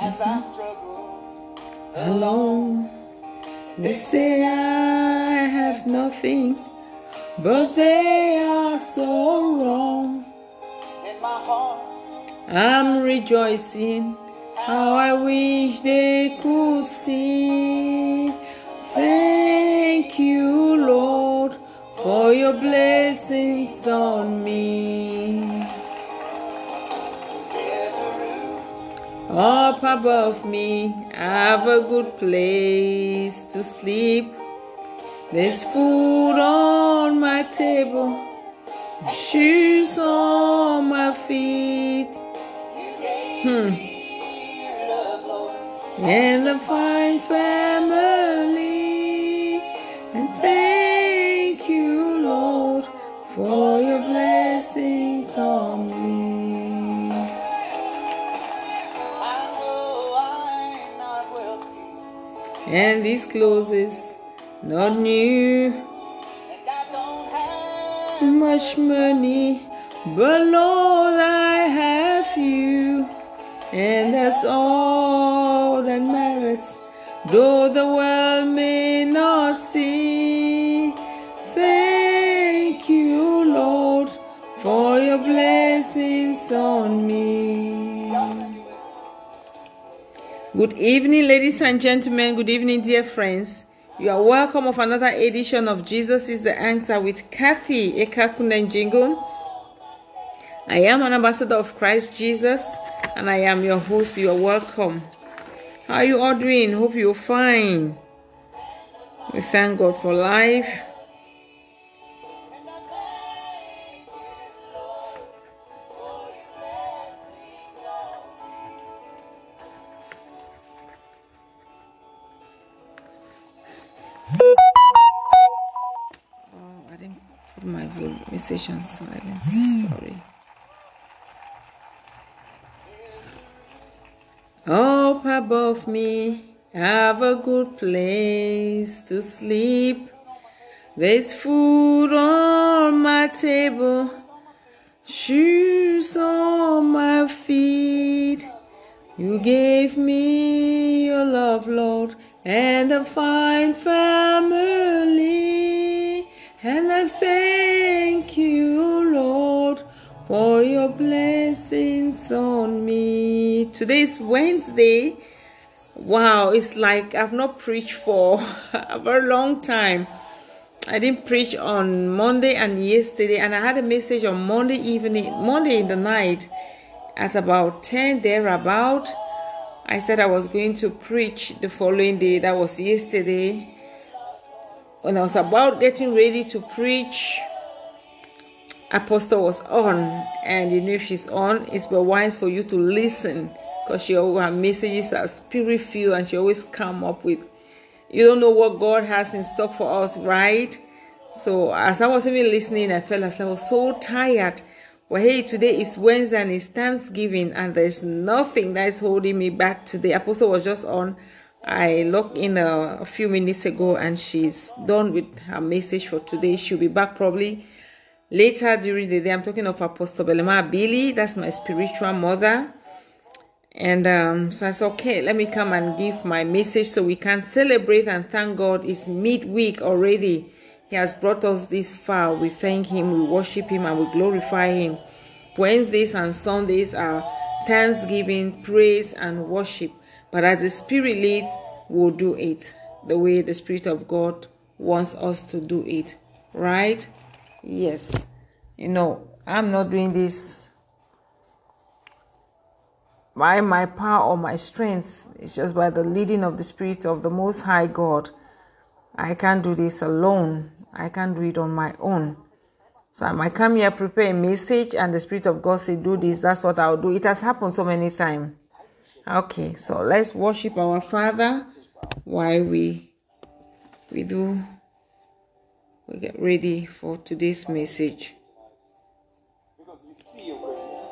as I struggle alone. They say I have nothing, but they are so wrong. in my heart. I'm rejoicing how I wish they could see. Thank you, Lord, for your blessings on me. Up above me, I have a good place to sleep. There's food on my table, shoes on my feet. Hmm. and a fine family. And thank you, Lord, for your blessings on And these clothes is not new, much money, but Lord, I have you, and that's all that matters. Though the world may not see, thank you, Lord, for your blessings on me. Good evening, ladies and gentlemen. Good evening, dear friends. You are welcome of another edition of Jesus is the Answer with Kathy Ekakunenjingo. I am an ambassador of Christ Jesus and I am your host. You are welcome. How are you all doing? Hope you're fine. We thank God for life. Message silence. Sorry. Up above me, have a good place to sleep. There's food on my table, shoes on my feet. You gave me your love, Lord, and a fine family. And I thank for your blessings on me. Today is Wednesday. Wow, it's like I've not preached for a very long time. I didn't preach on Monday and yesterday, and I had a message on Monday evening, Monday in the night at about 10 thereabout. I said I was going to preach the following day, that was yesterday. When I was about getting ready to preach, Apostle was on, and you know if she's on, it's but wise for you to listen because she her messages are spirit filled and she always come up with you don't know what God has in stock for us, right? So as I was even listening, I felt as I was so tired. Well, hey, today is Wednesday and it's Thanksgiving, and there's nothing that is holding me back today. Apostle was just on. I logged in a, a few minutes ago, and she's done with her message for today. She'll be back probably later during the day. I'm talking of Apostle Belema Abili. That's my spiritual mother. And um, so I said, okay, let me come and give my message so we can celebrate and thank God. It's midweek already. He has brought us this far. We thank Him, we worship Him, and we glorify Him. Wednesdays and Sundays are thanksgiving, praise, and worship. But as the Spirit leads, we'll do it the way the Spirit of God wants us to do it. Right? Yes. You know, I'm not doing this by my power or my strength. It's just by the leading of the Spirit of the Most High God. I can't do this alone. I can't do it on my own. So I might come here, prepare a message, and the Spirit of God say, Do this. That's what I'll do. It has happened so many times. Okay, so let's worship our Father while we we do we get ready for today's message. because we see your greatness.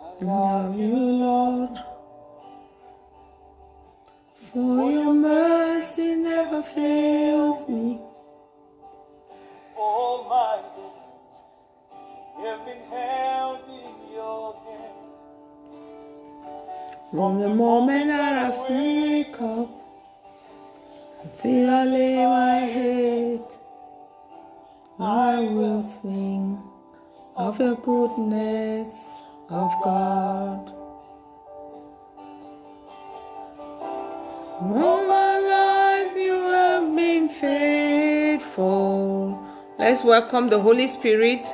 I love you, Lord. For your mercy never fails me. all my days. have been held in your hand. From the moment that I wake up until I lay my head, I will sing of the goodness of God. All my life you have been faithful. Let's welcome the Holy Spirit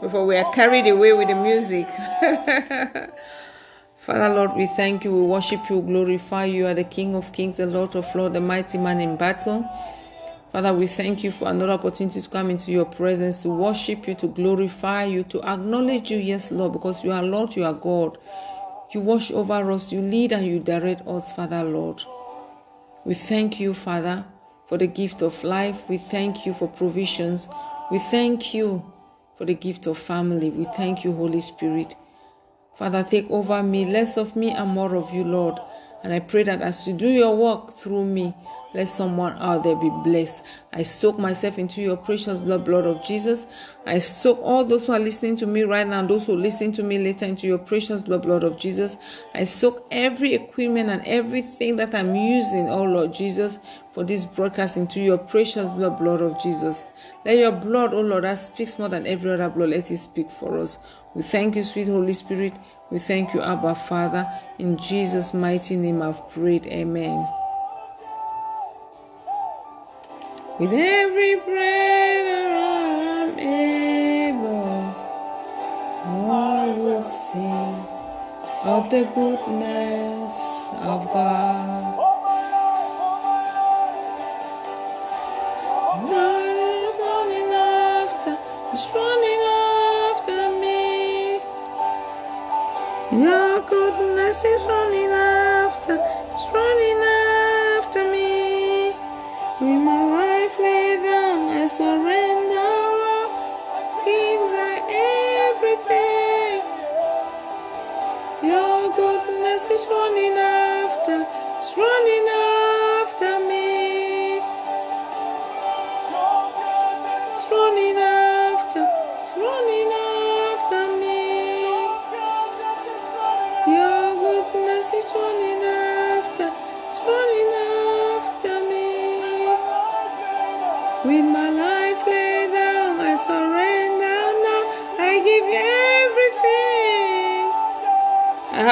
before we are carried away with the music. Father Lord, we thank you, we worship you, glorify you. You are the King of Kings, the Lord of Lords, the mighty man in battle. Father, we thank you for another opportunity to come into your presence, to worship you, to glorify you, to acknowledge you, yes, Lord, because you are Lord, you are God. You watch over us, you lead and you direct us, Father Lord. We thank you, Father, for the gift of life. We thank you for provisions. We thank you for the gift of family. We thank you, Holy Spirit. Father, take over me, less of me and more of you, Lord. And I pray that as you do your work through me, let someone out there be blessed. I soak myself into your precious blood, blood of Jesus. I soak all those who are listening to me right now, and those who listen to me later into your precious blood, blood of Jesus. I soak every equipment and everything that I'm using, oh Lord Jesus, for this broadcast into your precious blood, blood of Jesus. Let your blood, oh Lord, that speaks more than every other blood, let it speak for us. We thank you, sweet Holy Spirit. We thank you, Abba Father. In Jesus' mighty name I've prayed. Amen. With every breath I'm able, I will sing of the goodness of God. It's running after me. Your goodness is running after, it's running after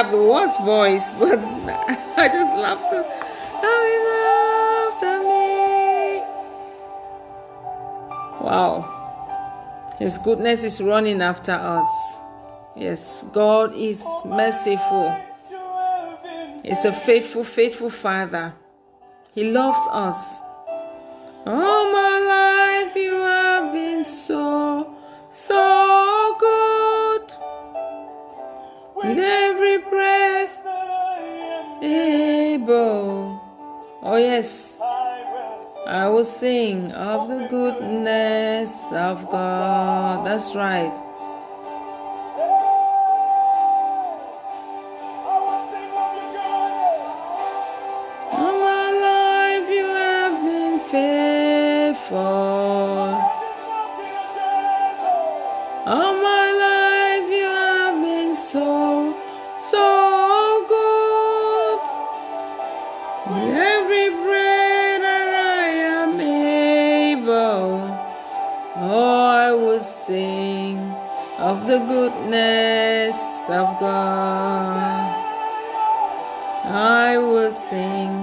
have the worst voice, but I just love to coming after me. Wow. His goodness is running after us. Yes, God is merciful. He's a faithful, faithful Father. He loves us. All my Oh, yes, I will sing of the goodness of God. That's right. The goodness of God. I will sing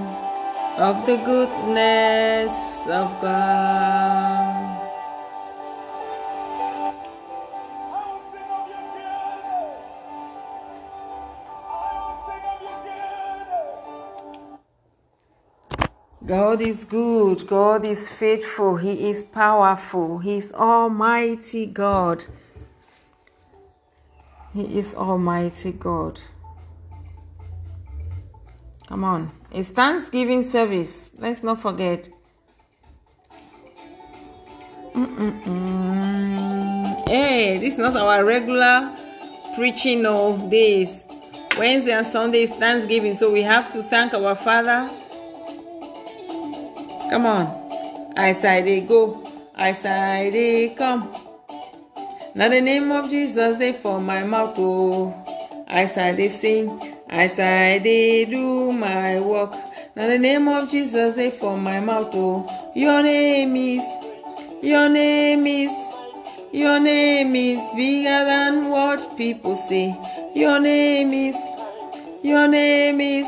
of the goodness of God. God is good. God is faithful. He is powerful. He is Almighty God. He is Almighty God. Come on. It's Thanksgiving service. Let's not forget. Mm-mm-mm. Hey, this is not our regular preaching of days. Wednesday and Sunday is Thanksgiving, so we have to thank our Father Come on. I dey go, as I dey come. Now the name of Jesus they for my mouth oh. As I they sing, as I they do my work. Now the name of Jesus they for my mouth oh. Your name is, your name is, your name is bigger than what people say. Your name is, your name is,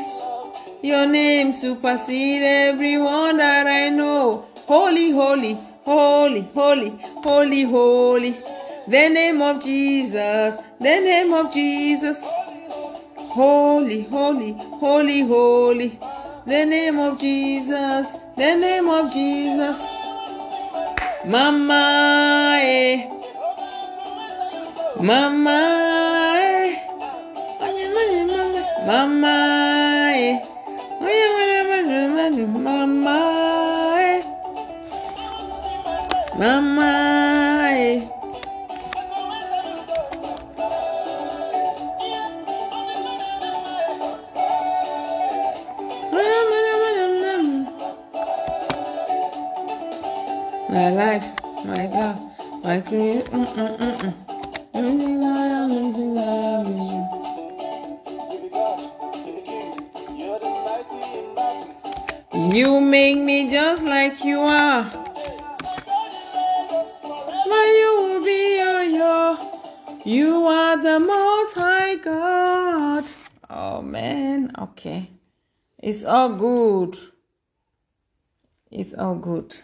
your name supersede everyone that I know. Holy, holy, holy, holy, holy, holy. The name of Jesus, the name of Jesus. Holy, holy, holy, holy. The name of Jesus, the name of Jesus. Mama, eh. Mama, eh. Mama, eh. Mama, eh. Mama, It's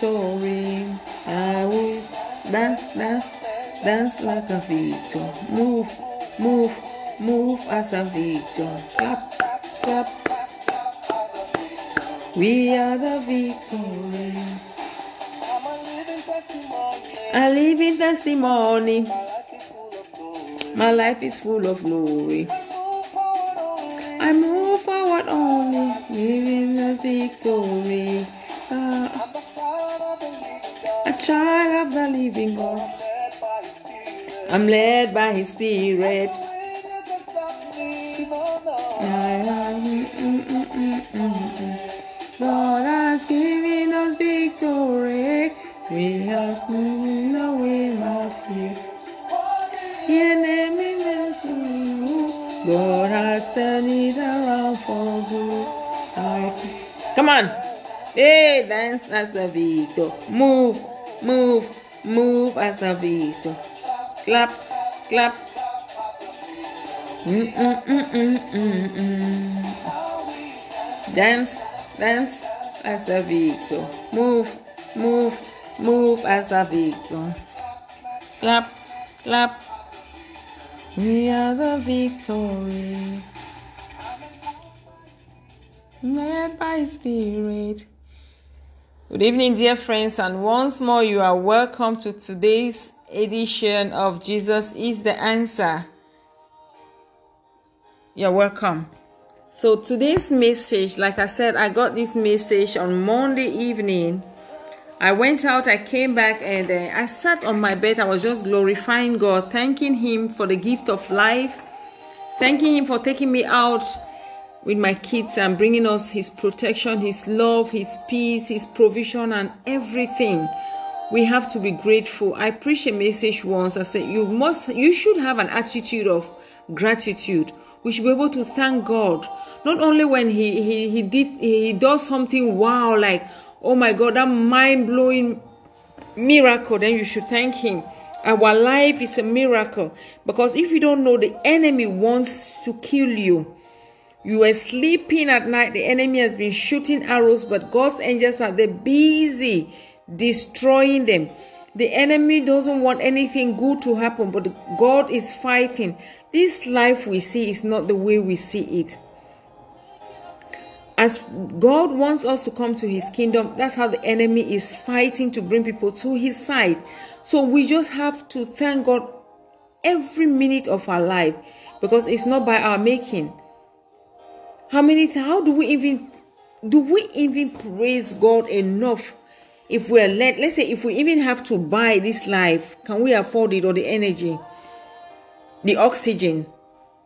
victory. I will dance, dance, dance like a victor. Move, move, move as a victor. Clap, clap. We are the victory. I'm a living testimony. My life is full of glory. I move forward only, living the victory. Child of the living God. I'm led by His Spirit. God has given us victory. We has moved away my fear. The enemy meant to you. God has turned it around for good. I- Come on. Hey, dance as a victor. Move, move, move as a victor. Clap, clap. Mm, mm, mm, mm, mm, mm. Dance, dance as a victor. Move, move, move as a victor. Clap, clap. We are the victory. Led by Spirit. Good evening, dear friends, and once more you are welcome to today's edition of Jesus is the Answer. You're welcome. So, today's message, like I said, I got this message on Monday evening. I went out, I came back, and uh, I sat on my bed. I was just glorifying God, thanking Him for the gift of life, thanking Him for taking me out with my kids and bringing us His protection, His love, His peace, His provision, and everything. We have to be grateful. I preached a message once. I said, You must, you should have an attitude of gratitude. We should be able to thank God not only when He He He did He does something wow, like oh my God, that mind blowing miracle, then you should thank Him. Our life is a miracle because if you don't know, the enemy wants to kill you. You were sleeping at night, the enemy has been shooting arrows, but God's angels are there busy destroying them. The enemy doesn't want anything good to happen, but God is fighting. This life we see is not the way we see it. as God wants us to come to his kingdom, that's how the enemy is fighting to bring people to his side. So we just have to thank God every minute of our life because it's not by our making. How many how do we even do we even praise God enough if we're let let's say if we even have to buy this life, can we afford it or the energy, the oxygen?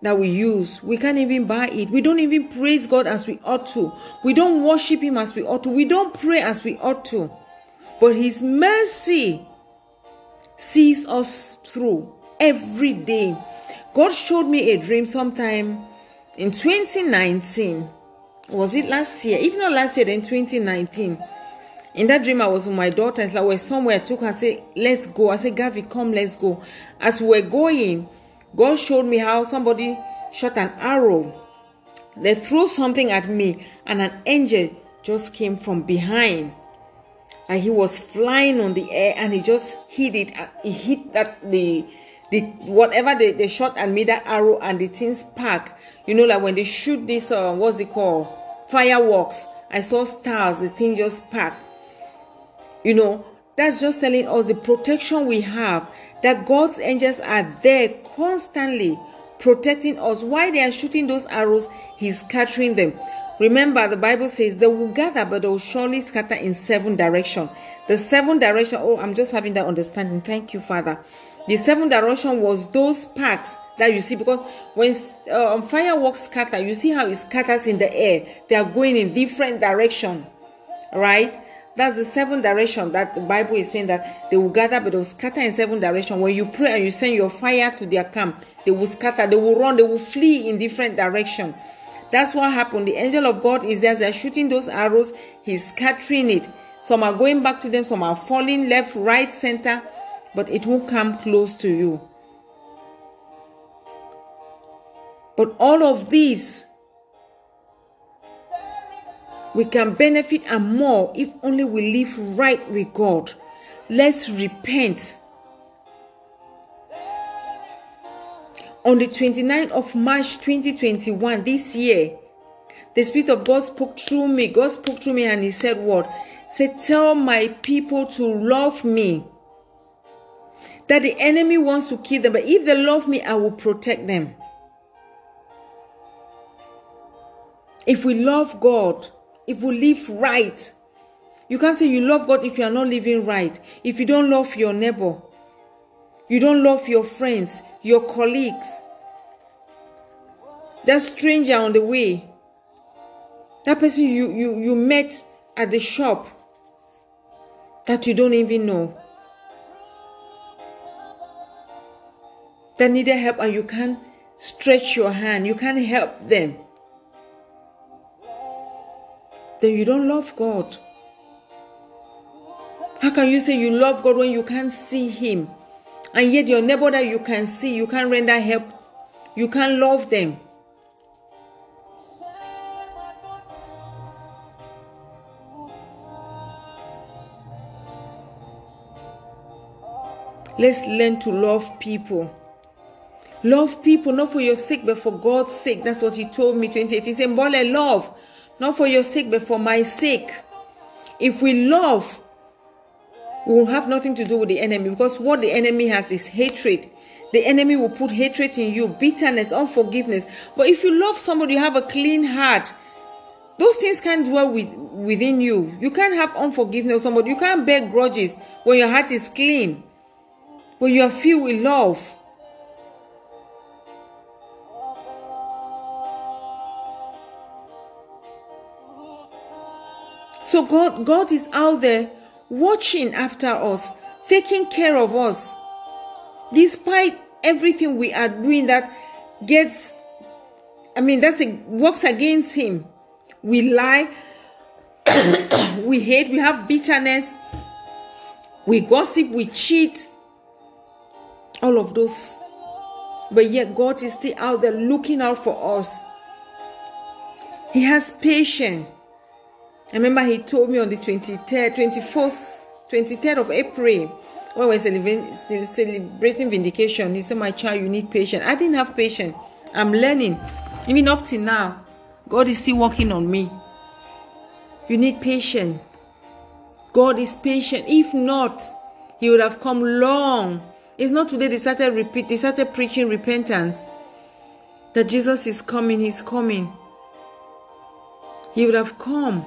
that we use. We can't even buy it. We don't even praise God as we ought to. We don't worship Him as we ought to. We don't pray as we ought to. But His mercy sees us through every day. God showed me a dream sometime in 2019. Was it last year? If not last year, then 2019. In that dream, I was with my daughter. It's like we're somewhere. I took her, I said, Let's go. I said, Gavi, come, let's go. As we're going, God showed me how somebody shot an arrow. They threw something at me, and an angel just came from behind. And he was flying on the air, and he just hit it. He hit that the the whatever they, they shot and me that arrow, and the thing spark. You know, like when they shoot this, uh, what's it called? Fireworks. I saw stars. The thing just spark. You know, that's just telling us the protection we have that God's angels are there constantly protecting us. While they are shooting those arrows, He's scattering them. Remember, the Bible says they will gather, but they will surely scatter in seven direction. The seven direction. Oh, I'm just having that understanding. Thank you, Father. The seven direction was those sparks that you see because when uh, fireworks scatter, you see how it scatters in the air. They are going in different direction, right? That's the seven direction that the Bible is saying that they will gather, but they will scatter in seven direction. When you pray and you send your fire to their camp, they will scatter, they will run, they will flee in different direction. That's what happened. The angel of God is there. They're shooting those arrows. He's scattering it. Some are going back to them. Some are falling left, right, center, but it won't come close to you. But all of these we can benefit and more if only we live right with God. Let's repent. On the 29th of March 2021, this year, the Spirit of God spoke through me. God spoke through me and He said, What? Say, tell my people to love me. That the enemy wants to kill them, but if they love me, I will protect them. If we love God, if we live right. You can't say you love God if you are not living right. If you don't love your neighbor, you don't love your friends, your colleagues, that stranger on the way, that person you, you, you met at the shop that you don't even know, that needed help and you can't stretch your hand, you can't help them then you don't love God. How can you say you love God when you can't see Him? And yet, your neighbor that you can see, you can't render help, you can't love them. Let's learn to love people. Love people not for your sake, but for God's sake. That's what He told me 2018. He said, Mbole, love not for your sake, but for my sake. If we love, we will have nothing to do with the enemy because what the enemy has is hatred. The enemy will put hatred in you, bitterness, unforgiveness. But if you love somebody, you have a clean heart. Those things can't dwell with, within you. You can't have unforgiveness of somebody. You can't bear grudges when your heart is clean, when you are filled with love. So God, God is out there watching after us, taking care of us. Despite everything we are doing that gets, I mean, that's a, works against Him. We lie, we hate, we have bitterness, we gossip, we cheat, all of those. But yet, God is still out there looking out for us. He has patience. I remember he told me on the 23rd, 24th, 23rd of April, when we were celebrating vindication, he said, My child, you need patience. I didn't have patience. I'm learning. Even up till now, God is still working on me. You need patience. God is patient. If not, He would have come long. It's not today they started repeat, they started preaching repentance. That Jesus is coming, He's coming. He would have come.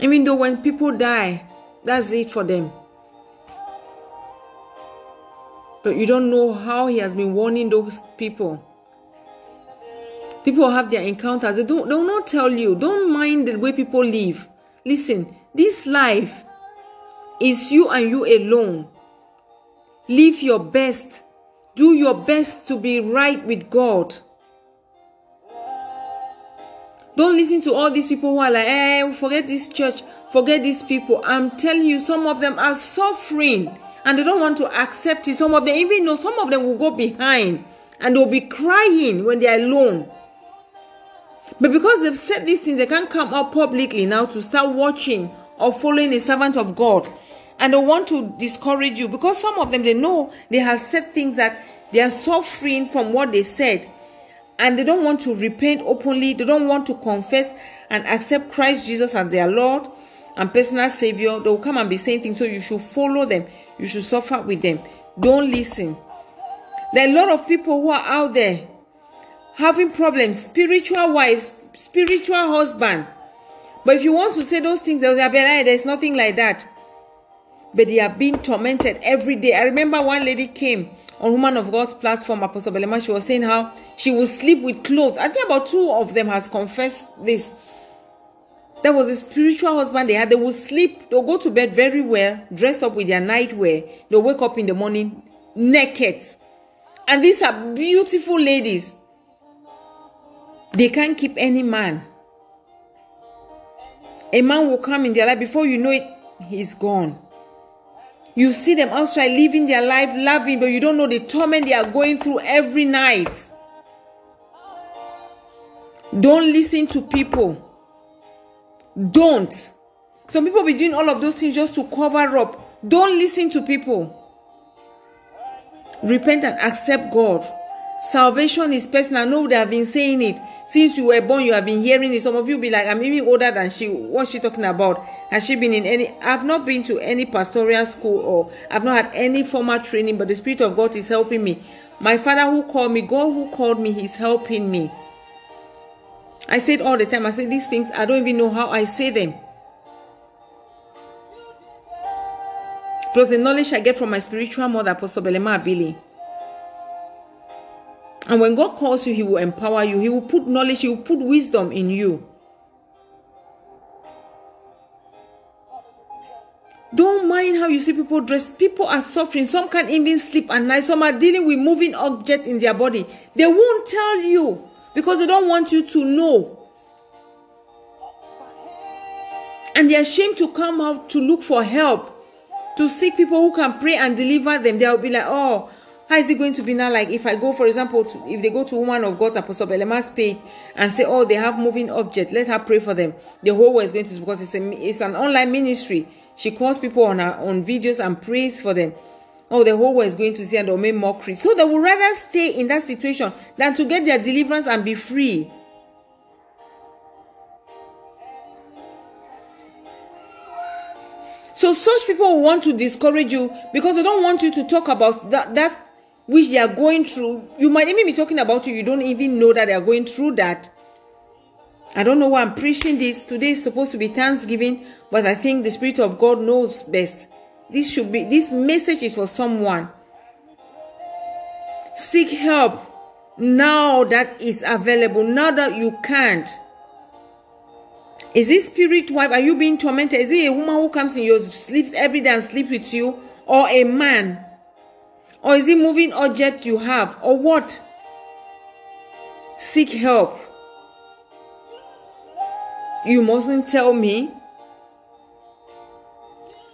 Even though when people die, that's it for them. But you don't know how he has been warning those people. People have their encounters. They don't, they will not tell you. Don't mind the way people live. Listen, this life is you and you alone. Live your best. Do your best to be right with God. Don't listen to all these people who are like, eh, forget this church, forget these people. I'm telling you, some of them are suffering and they don't want to accept it. Some of them even know some of them will go behind and they'll be crying when they're alone. But because they've said these things, they can't come out publicly now to start watching or following a servant of God. And they want to discourage you because some of them they know they have said things that they are suffering from what they said. And they don't want to repent openly, they don't want to confess and accept Christ Jesus as their Lord and personal Savior. They will come and be saying things, so you should follow them, you should suffer with them. Don't listen. There are a lot of people who are out there having problems, spiritual wives, spiritual husband. But if you want to say those things, say, ah, there's nothing like that. But they are being tormented every day. I remember one lady came on Woman of God's platform, Apostle Belema. She was saying how she would sleep with clothes. I think about two of them has confessed this. There was a spiritual husband they had. They would sleep, they'll go to bed very well, dress up with their nightwear. They'll wake up in the morning naked. And these are beautiful ladies. They can't keep any man. A man will come in their life before you know it, he's gone. You see them outside living their life, loving, but you don't know the torment they are going through every night. Don't listen to people. Don't. Some people be doing all of those things just to cover up. Don't listen to people. Repent and accept God. Salvation is personal. They have been saying it since you were born. You have been hearing it. Some of you be like, I'm even older than she. What's she talking about? Has she been in any? I've not been to any pastoral school or I've not had any formal training, but the Spirit of God is helping me. My Father who called me, God who called me, He's helping me. I said all the time. I say these things. I don't even know how I say them. Plus the knowledge I get from my spiritual mother, Apostle Belema Abili. And when God calls you, He will empower you. He will put knowledge, He will put wisdom in you. Don't mind how you see people dress. People are suffering. Some can't even sleep at night. Some are dealing with moving objects in their body. They won't tell you because they don't want you to know. And they're ashamed to come out to look for help, to seek people who can pray and deliver them. They'll be like, oh, how is it going to be now? Like if I go, for example, to, if they go to Woman of God's Apostle Belema's page and say, oh, they have moving object, let her pray for them. The whole world is going to because it's a it's an online ministry. She calls people on her on videos and prays for them. Oh, the whole world is going to see and they'll make mockery. So they would rather stay in that situation than to get their deliverance and be free. So such people want to discourage you because they don't want you to talk about that that which they are going through. You might even be talking about you. You don't even know that they are going through that. I don't know why I'm preaching this. Today is supposed to be Thanksgiving, but I think the Spirit of God knows best. This should be this message is for someone. Seek help now that it's available, now that you can't. Is it spirit wife? Are you being tormented? Is it a woman who comes in your sleeps every day and sleeps with you? Or a man? Or is it moving object you have? Or what? Seek help. You mustn't tell me.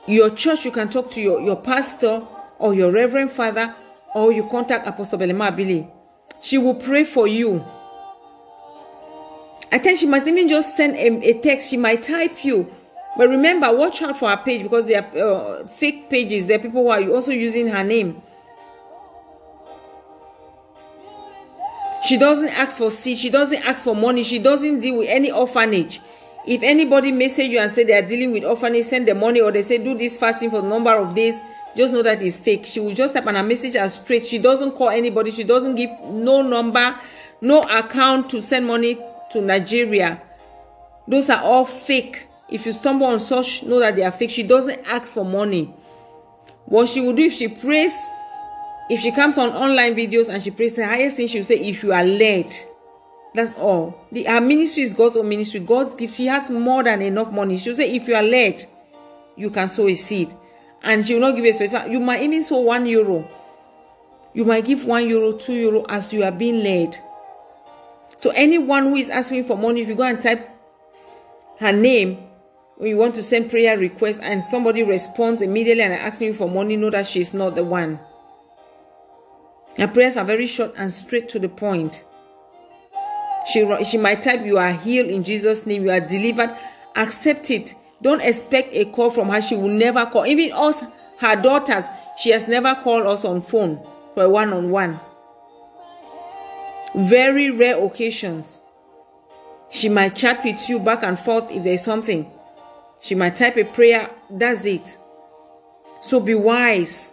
Your church, you can talk to your, your pastor or your reverend father, or you contact Apostle Belema Abili. She will pray for you. I think she must even just send a, a, text. She might type you. But remember, watch out for her page because they are uh, fake pages. There are people who are also using her name. She doesn't ask for seed. She doesn't ask for money. She doesn't deal with any orphanage. if anybody message you and say they are dealing with orphanage send the money or they say do this fasting for a number of days just know that it's fake she will just type on a message as straight she doesn't call anybody she doesn't give no number no account to send money to nigeria those are all fake if you stumble on such know that they are fake she doesn't ask for money what she will do if she prays if she comes on online videos and she prays the highest thing she will say if you are led. That's all. The her ministry is god's own ministry. God's gift she has more than enough money. She will say if you are led you can sow a seed. And she will not give a specific you might even sow one euro. You might give one euro two euro as you are being led. So anyone who is asking for money if you go and type her name when you want to send prayer request and somebody responds immediately and asking you for money know that she's not the one her prayers are very short and straight to the point. She, she might type you are healed in jesus name. You are delivered. Accept it. Don't expect a call from her. She will never call. Even us her daughters she has never called us on phone for a one-on-one. Very rare occasions. She might chat with you back and forth if there's something. She might type a prayer. That's it. So be wise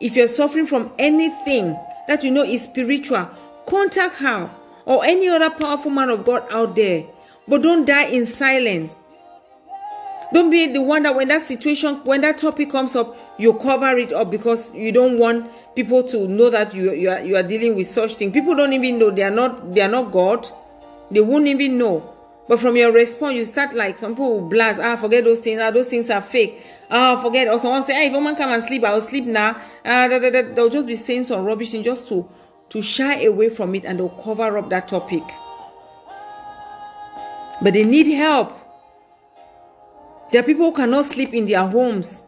if you're suffering from anything that you know is spiritual contact her or any other powerful man of god out there. But don't die in silence. Don't be the one that when that situation when that topic comes up you cover it up because you don't want people to know that you, you are you are dealing with such thing. People don't even know. They are not they are not god. They won't even know. But from your response you start like some people will blast ah forget those things. Ah those things are fake ah forget or someone say hey if woman come and sleep i will sleep now ah da, da, da. they'll just be saying some rubbish thing just to to shy away from it and they'll cover up that topic but they need help there are people who cannot sleep in their homes.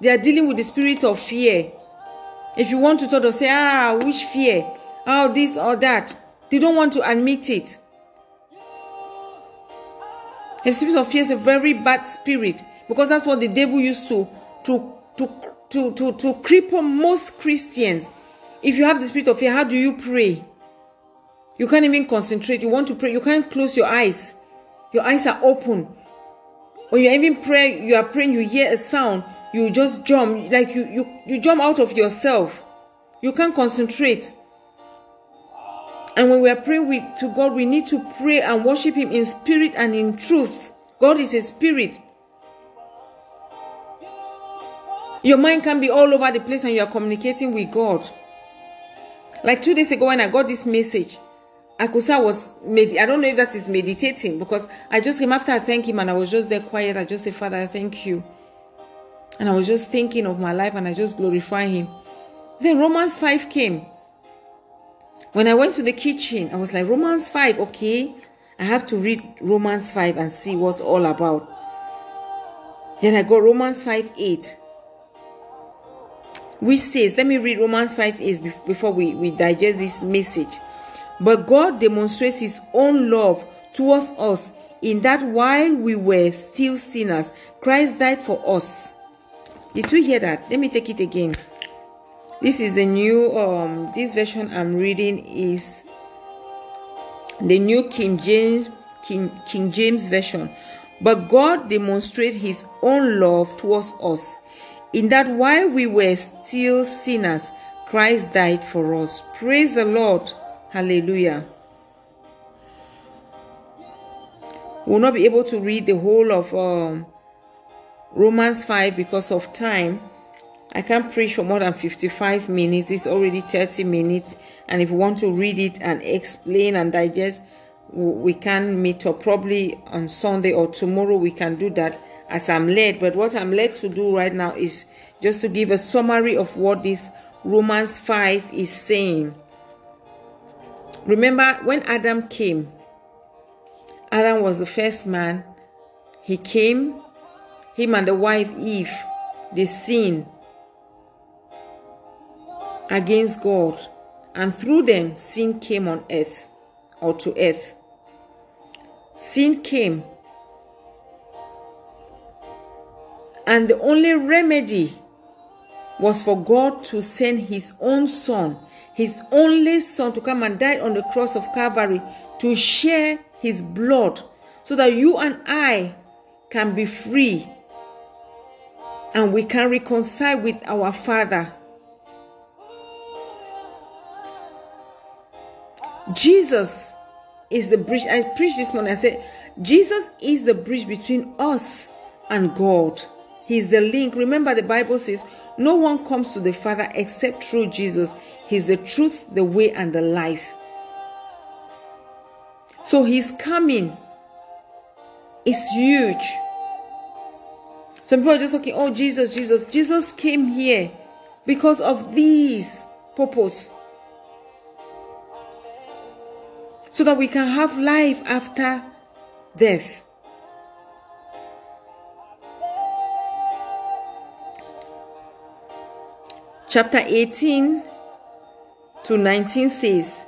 They are dealing with the spirit of fear. If you want to talk, they'll say, ah, which fear? Oh, this or that. They don't want to admit it. The spirit of fear is a very bad spirit because that's what the devil used to to to to to, to cripple most Christians. If you have the spirit of fear, how do you pray? You can't even concentrate. You want to pray, you can't close your eyes. Your eyes are open. When you even pray, you are praying, you hear a sound, you just jump, like you you you jump out of yourself. You can't concentrate. And when we are praying with, to God, we need to pray and worship Him in spirit and in truth. God is a spirit. Your mind can be all over the place and you are communicating with God. Like two days ago, when I got this message, I could say I was med- I don't know if that is meditating because I just came after I thank him and I was just there quiet. I just said, Father, I thank you. And I was just thinking of my life and I just glorify him. Then Romans 5 came. When I went to the kitchen, I was like, Romans 5, okay. I have to read Romans 5 and see what's all about. Then I got Romans 5 8. Which says, let me read Romans 5 8 before we, we digest this message. But God demonstrates His own love towards us in that while we were still sinners, Christ died for us. Did you hear that? Let me take it again. This is the new um this version I'm reading is the new King James King, King James version. But God demonstrated his own love towards us in that while we were still sinners, Christ died for us. Praise the Lord. Hallelujah. We'll not be able to read the whole of um, Romans 5 because of time. I can't preach for more than 55 minutes. It's already 30 minutes. And if you want to read it and explain and digest, we can meet up probably on Sunday or tomorrow. We can do that as I'm led. But what I'm led to do right now is just to give a summary of what this Romans 5 is saying. Remember when Adam came, Adam was the first man. He came, him and the wife Eve, they sinned against God, and through them, sin came on earth or to earth. Sin came, and the only remedy was for God to send His own Son his only son to come and die on the cross of Calvary to share his blood so that you and I can be free and we can reconcile with our Father. Jesus is the bridge. I preached this morning. I said, Jesus is the bridge between us and God. He's the link. Remember, the Bible says, No one comes to the Father except through Jesus. He's the truth, the way, and the life. So, His coming is huge. Some people are just talking, Oh, Jesus, Jesus. Jesus came here because of these purpose. So that we can have life after death. Chapter 18 to 19 says,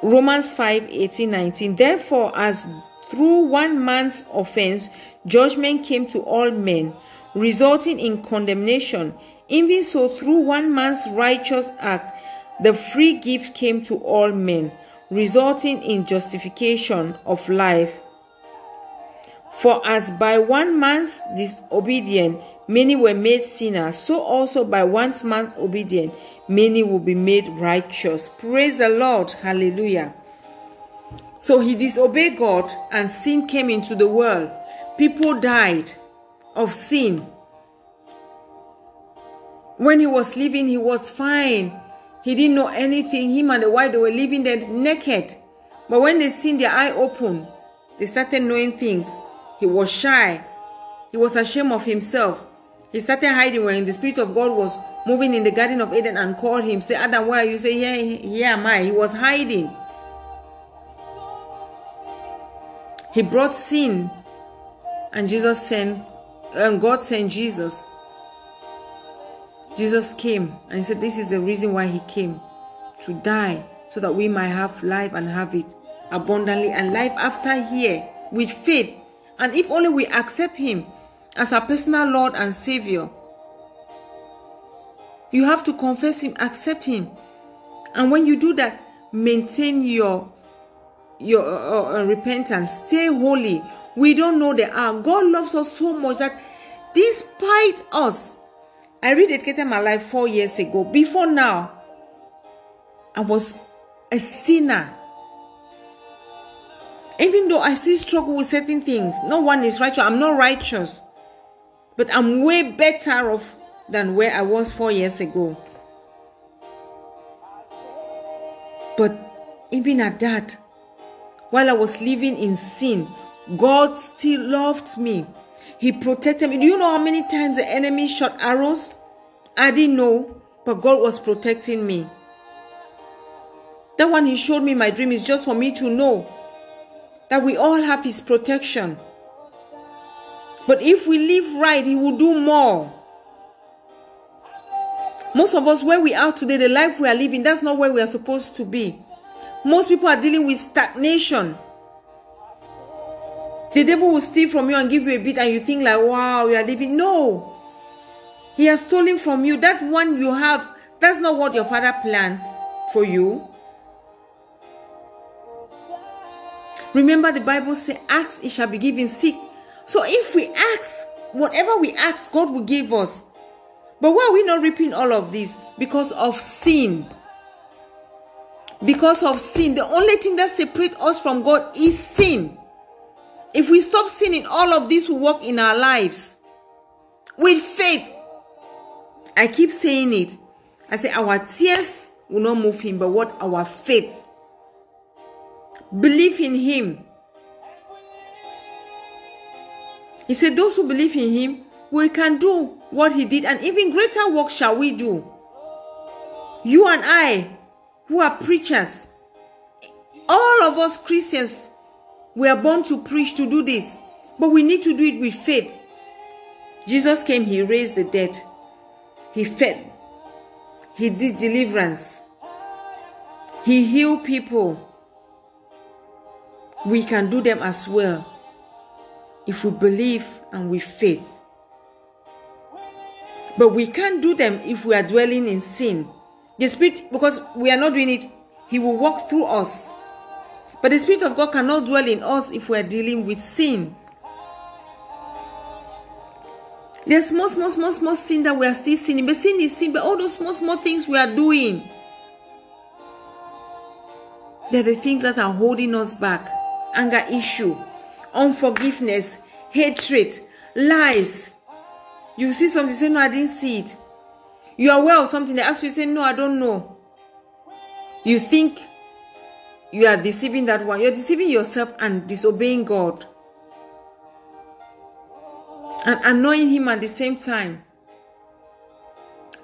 Romans 5 18 19. Therefore, as through one man's offense, judgment came to all men, resulting in condemnation, even so, through one man's righteous act, the free gift came to all men, resulting in justification of life. For as by one man's disobedience many were made sinners, so also by one man's obedience many will be made righteous. Praise the Lord. Hallelujah. So he disobeyed God and sin came into the world. People died of sin. When he was living, he was fine. He didn't know anything. Him and the wife, they were living there naked. But when they seen their eye open, they started knowing things. He was shy. He was ashamed of himself. He started hiding when the Spirit of God was moving in the Garden of Eden and called him, say, Adam, where are you? Say, here, here am I. He was hiding. He brought sin. And Jesus sent, and God sent Jesus. Jesus came and he said, This is the reason why he came to die so that we might have life and have it abundantly and life after here with faith. And if only we accept him as our personal Lord and Savior, you have to confess him, accept him. And when you do that, maintain your your uh, uh, repentance, stay holy. We don't know the hour. God loves us so much that despite us, I rededicated my life four years ago. Before now, I was a sinner. Even though I still struggle with certain things, no one is righteous. I'm not righteous, but I'm way better off than where I was four years ago. But even at that, while I was living in sin, God still loved me. He protected me. Do you know how many times the enemy shot arrows? I didn't know, but God was protecting me. That one He showed me my dream is just for me to know that we all have His protection. But if we live right, He will do more. Most of us, where we are today, the life we are living, that's not where we are supposed to be. Most people are dealing with stagnation. The devil will steal from you and give you a bit, and you think like, "Wow, you are living." No, he has stolen from you. That one you have, that's not what your father planned for you. Remember, the Bible says, "Ask, it shall be given." Seek. So if we ask, whatever we ask, God will give us. But why are we not reaping all of this? Because of sin. Because of sin. The only thing that separates us from God is sin. If we stop sinning, all of this will work in our lives. With faith. I keep saying it. I say our tears will not move him, but what our faith. Believe in him. He said, Those who believe in him, we can do what he did, and even greater work shall we do. You and I, who are preachers, all of us Christians, we are born to preach, to do this, but we need to do it with faith. Jesus came, he raised the dead, he fed, he did deliverance, he healed people. We can do them as well if we believe and with faith. But we can't do them if we are dwelling in sin. The Spirit, because we are not doing it, He will walk through us. But the Spirit of God cannot dwell in us if we are dealing with sin. There's small, small, small, small sin that we are still sinning. But sin is sin, but all those small, small things we are doing. They're the things that are holding us back. Anger issue, unforgiveness, hatred, lies. You see something, say, No, I didn't see it. You are aware of something, they ask you, say, No, I don't know. You think you are deceiving that one. You're deceiving yourself and disobeying God. And annoying Him at the same time.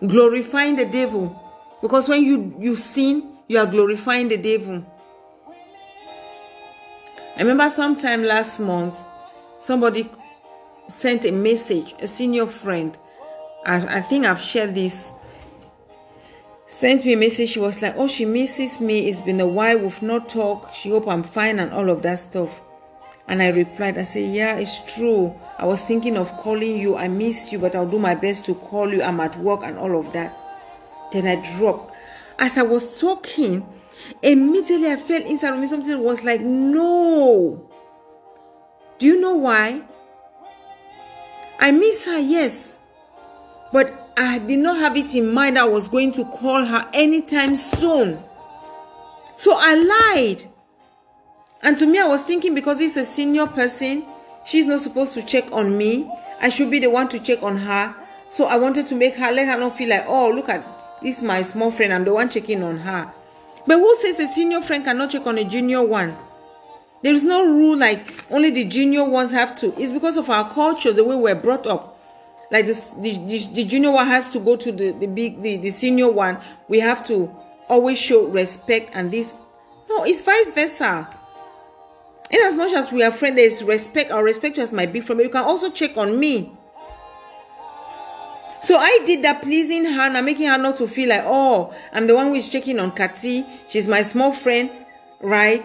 Glorifying the devil. Because when you, you sin, you are glorifying the devil. I remember sometime last month, somebody sent a message, a senior friend. I, I think I've shared this. Sent me a message. She was like, Oh, she misses me. It's been a while. We've not talked. She hope I'm fine and all of that stuff. And I replied, I said, Yeah, it's true. I was thinking of calling you. I missed you, but I'll do my best to call you. I'm at work and all of that. Then I dropped. As I was talking, immediately I felt inside of me something was like, No. Do you know why? I miss her, yes. But I did not have it in mind I was going to call her anytime soon. So I lied. And to me, I was thinking because it's a senior person, she's not supposed to check on me. I should be the one to check on her. So I wanted to make her, let her not feel like, oh, look at this, my small friend. I'm the one checking on her. But who says a senior friend cannot check on a junior one? There is no rule like only the junior ones have to. It's because of our culture, the way we're brought up. Like this, the, the, the junior one has to go to the, the big, the, the senior one. We have to always show respect and this. No, it's vice versa. In as much as we are friends, there's respect. Our respect you as my big friend, you can also check on me. So I did that pleasing her and making her not to feel like, oh, I'm the one who is checking on Kati. She's my small friend, right?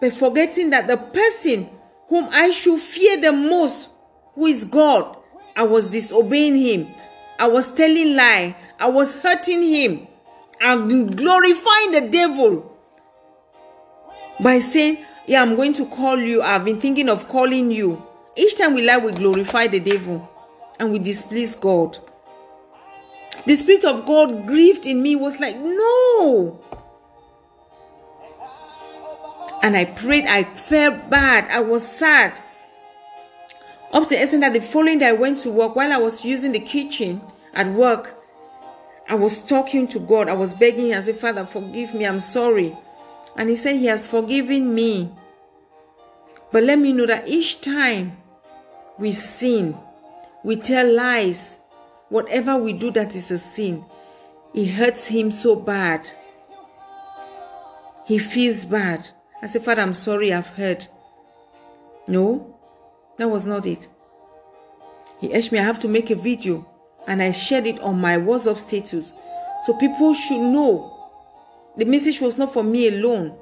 But forgetting that the person whom I should fear the most, who is God, I was disobeying him. I was telling lie. I was hurting him. I'm glorifying the devil by saying, yeah, I'm going to call you. I've been thinking of calling you. Each time we lie, we glorify the devil and we displease God. The Spirit of God grieved in me, was like, no. And I prayed, I felt bad, I was sad. Up to the extent that the following day I went to work, while I was using the kitchen at work, I was talking to God. I was begging as a Father, forgive me, I'm sorry. And He said, He has forgiven me. But let me know that each time we sin, we tell lies, whatever we do that is a sin, it hurts Him so bad. He feels bad. I said, Father, I'm sorry I've hurt. No, that was not it. He asked me, I have to make a video and I shared it on my WhatsApp status. So people should know the message was not for me alone.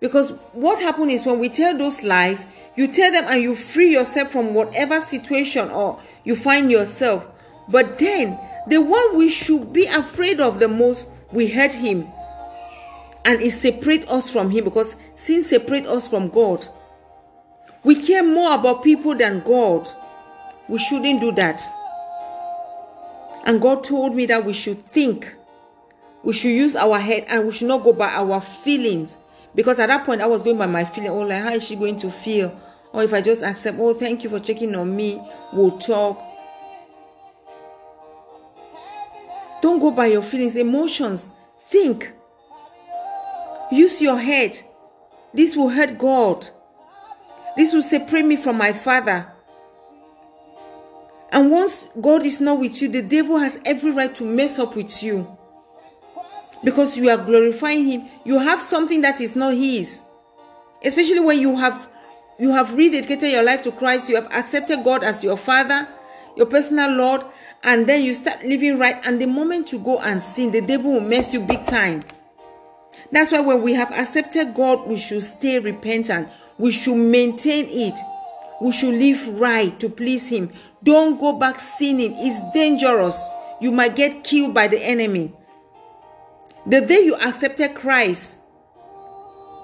Because what happened is when we tell those lies, you tell them and you free yourself from whatever situation or you find yourself. But then, the one we should be afraid of the most, we hurt him. And it separates us from him because sin separates us from God. We care more about people than God. We shouldn't do that. And God told me that we should think. We should use our head and we should not go by our feelings. Because at that point, I was going by my feeling. Oh, like, how is she going to feel? Or if I just accept, oh, thank you for checking on me, we'll talk. Don't go by your feelings, emotions. Think. Use your head. This will hurt God. This will separate me from my Father. And once God is not with you, the devil has every right to mess up with you. Because you are glorifying him. You have something that is not his. Especially when you have you have rededicated your life to Christ, you have accepted God as your Father, your personal Lord, and then you start living right. And the moment you go and sin, the devil will mess you big time. That's why when we have accepted God, we should stay repentant. We should maintain it. We should live right to please Him. Don't go back sinning. It's dangerous. You might get killed by the enemy. The day you accepted Christ,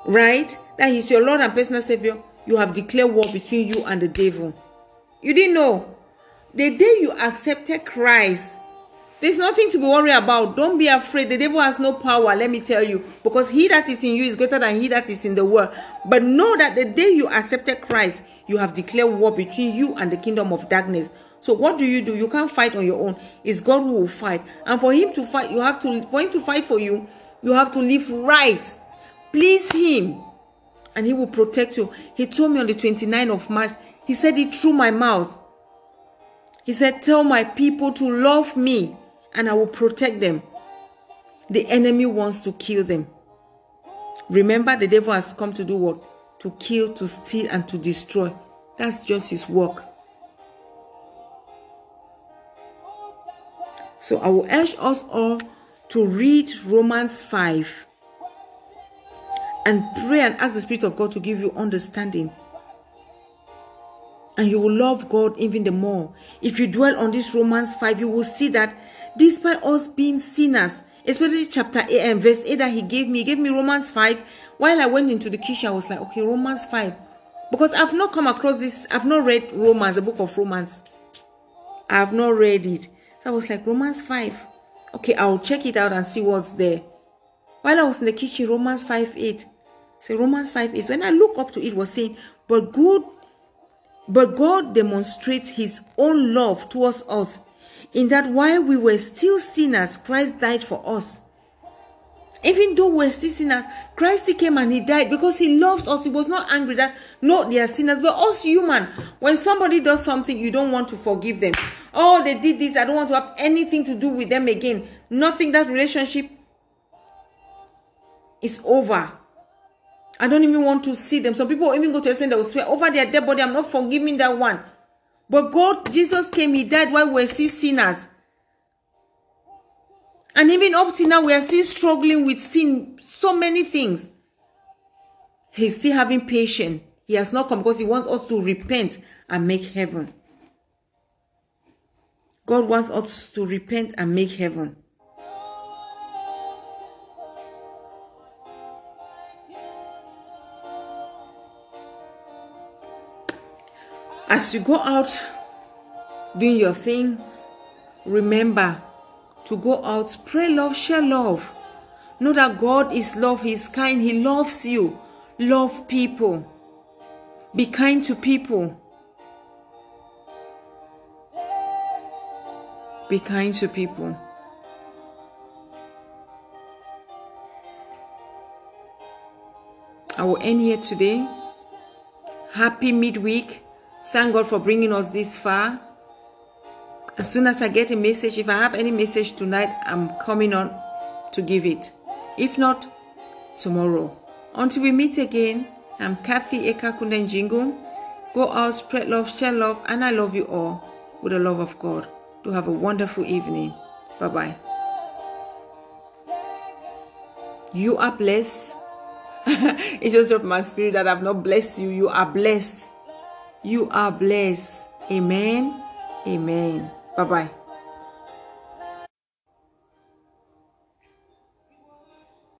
right? that He's your Lord and personal Savior, you have declared war between you and the devil. You didn't know. The day you accepted Christ, there's nothing to be worried about. Don't be afraid. The devil has no power, let me tell you, because he that is in you is greater than he that is in the world. But know that the day you accepted Christ, you have declared war between you and the kingdom of darkness. So what do you do? You can't fight on your own. It's God who will fight. And for him to fight, you have to for him to fight for you, you have to live right. Please him. And he will protect you. He told me on the 29th of March, he said it through my mouth. He said, Tell my people to love me and I will protect them. The enemy wants to kill them. Remember, the devil has come to do what? To kill, to steal, and to destroy. That's just his work. So I will urge us all to read Romans 5 and pray and ask the Spirit of God to give you understanding. And you will love God even the more. If you dwell on this Romans 5, you will see that despite us being sinners, especially chapter 8 and verse 8 that he gave me, he gave me Romans 5. While I went into the kitchen, I was like, okay, Romans 5. Because I've not come across this, I've not read Romans, the book of Romans. I have not read it. So I was like, Romans 5. Okay, I'll check it out and see what's there. While I was in the kitchen, Romans 5 8. So Romans 5 is when I look up to it was saying, but good, but God demonstrates his own love towards us in that while we were still sinners, Christ died for us. Even though we're still sinners, Christ came and he died because he loves us. He was not angry that no, they are sinners, but us human. When somebody does something, you don't want to forgive them. Oh, they did this. I don't want to have anything to do with them again. Nothing. That relationship is over. I don't even want to see them. Some people even go to the extent they will swear over their dead body. I'm not forgiving that one. But God, Jesus came, He died while we are still sinners. And even up to now, we are still struggling with sin, so many things. He's still having patience. He has not come because He wants us to repent and make heaven. God wants us to repent and make heaven. As you go out doing your things, remember to go out, pray love, share love. Know that God is love, He is kind, He loves you. Love people. Be kind to people. Be kind to people. I will end here today. Happy midweek. Thank God for bringing us this far. As soon as I get a message, if I have any message tonight, I'm coming on to give it. If not, tomorrow. Until we meet again, I'm Kathy Ekakunden Jingu. Go out, spread love, share love, and I love you all with the love of God. Do have a wonderful evening. Bye bye. You are blessed. it's just of my spirit that I've not blessed you. You are blessed. You are blessed. Amen. Amen. Bye bye.